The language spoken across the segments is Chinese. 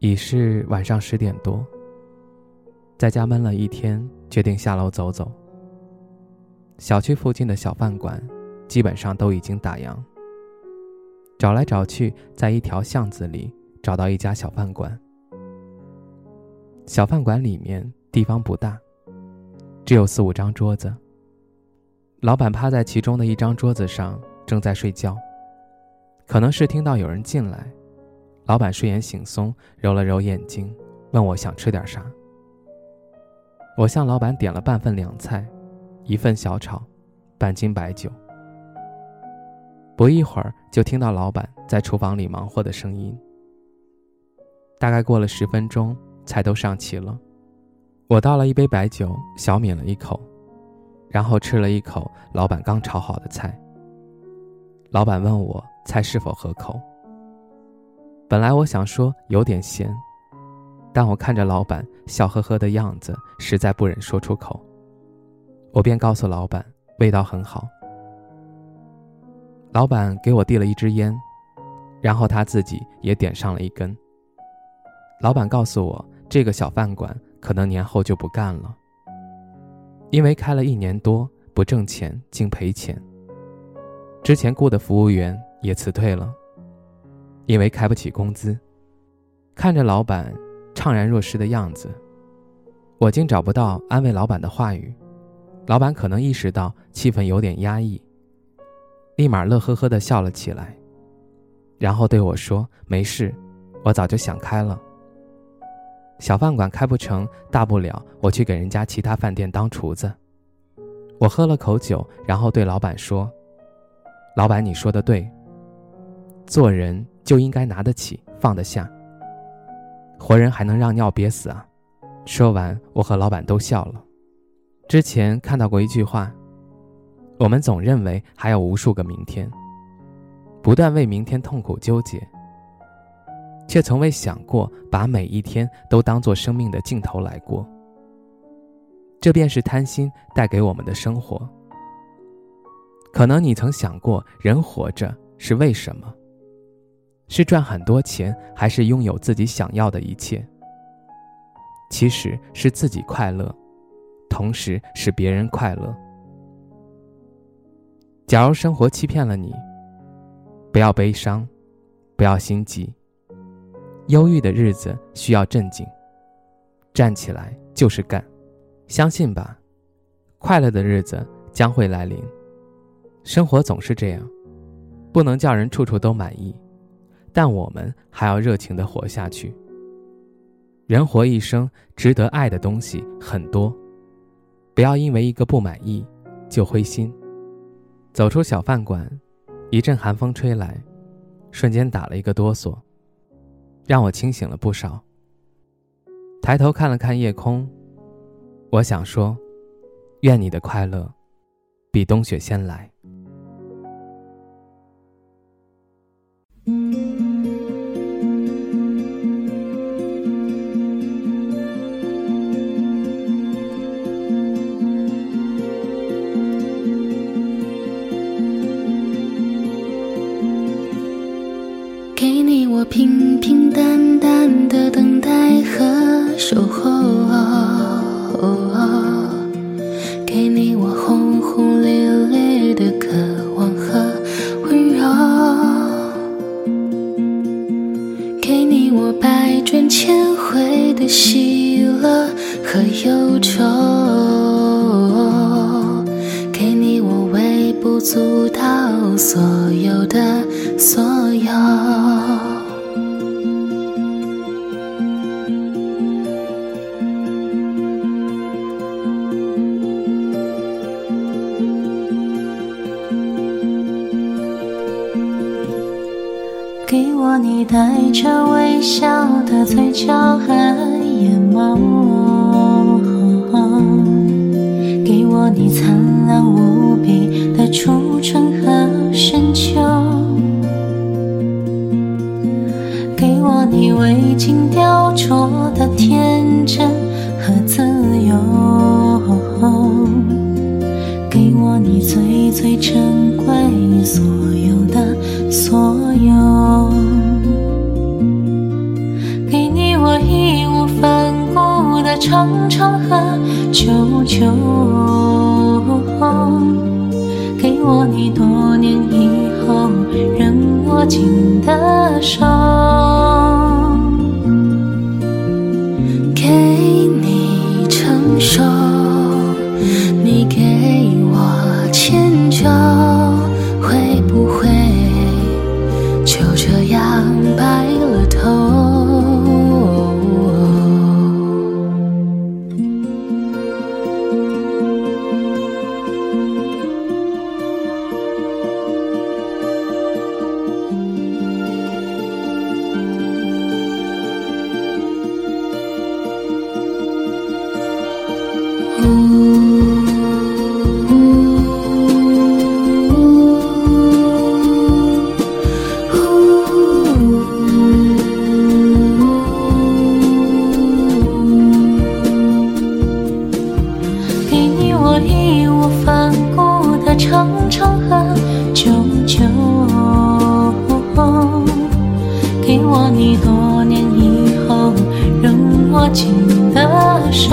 已是晚上十点多，在家闷了一天，决定下楼走走。小区附近的小饭馆基本上都已经打烊。找来找去，在一条巷子里找到一家小饭馆。小饭馆里面地方不大，只有四五张桌子。老板趴在其中的一张桌子上，正在睡觉。可能是听到有人进来。老板睡眼惺忪，揉了揉眼睛，问我想吃点啥。我向老板点了半份凉菜，一份小炒，半斤白酒。不一会儿，就听到老板在厨房里忙活的声音。大概过了十分钟，菜都上齐了。我倒了一杯白酒，小抿了一口，然后吃了一口老板刚炒好的菜。老板问我菜是否合口。本来我想说有点咸，但我看着老板笑呵呵的样子，实在不忍说出口。我便告诉老板味道很好。老板给我递了一支烟，然后他自己也点上了一根。老板告诉我，这个小饭馆可能年后就不干了，因为开了一年多不挣钱，竟赔钱。之前雇的服务员也辞退了。因为开不起工资，看着老板怅然若失的样子，我竟找不到安慰老板的话语。老板可能意识到气氛有点压抑，立马乐呵呵地笑了起来，然后对我说：“没事，我早就想开了。小饭馆开不成，大不了我去给人家其他饭店当厨子。”我喝了口酒，然后对老板说：“老板，你说的对，做人。”就应该拿得起，放得下。活人还能让尿憋死啊！说完，我和老板都笑了。之前看到过一句话：我们总认为还有无数个明天，不断为明天痛苦纠结，却从未想过把每一天都当做生命的尽头来过。这便是贪心带给我们的生活。可能你曾想过，人活着是为什么？是赚很多钱，还是拥有自己想要的一切？其实是自己快乐，同时使别人快乐。假如生活欺骗了你，不要悲伤，不要心急。忧郁的日子需要镇静，站起来就是干，相信吧，快乐的日子将会来临。生活总是这样，不能叫人处处都满意。但我们还要热情的活下去。人活一生，值得爱的东西很多，不要因为一个不满意就灰心。走出小饭馆，一阵寒风吹来，瞬间打了一个哆嗦，让我清醒了不少。抬头看了看夜空，我想说：愿你的快乐，比冬雪先来。给你我平平淡淡的等待和守候，给你我轰轰烈烈的渴望和温柔，给你我百转千回的喜乐和忧愁，给你我微不足道所有的所有。给我你带着微笑的嘴角和眼眸，给我你灿烂无比的初春和深秋，你未经雕琢的天真。你多年以后仍握紧的手，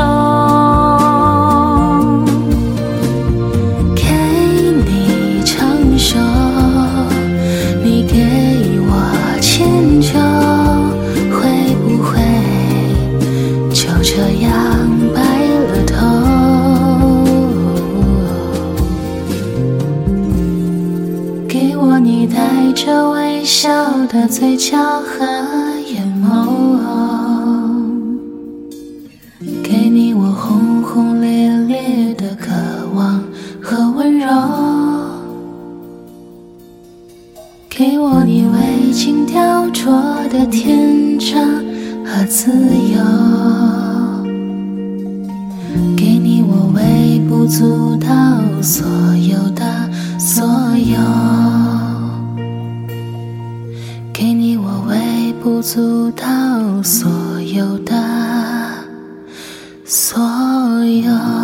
给你成熟，你给我迁就，的嘴角和眼眸，给你我轰轰烈烈的渴望和温柔，给我你未经雕琢的天真和自由。给你我微不足道所有的所有，不足道所有的所有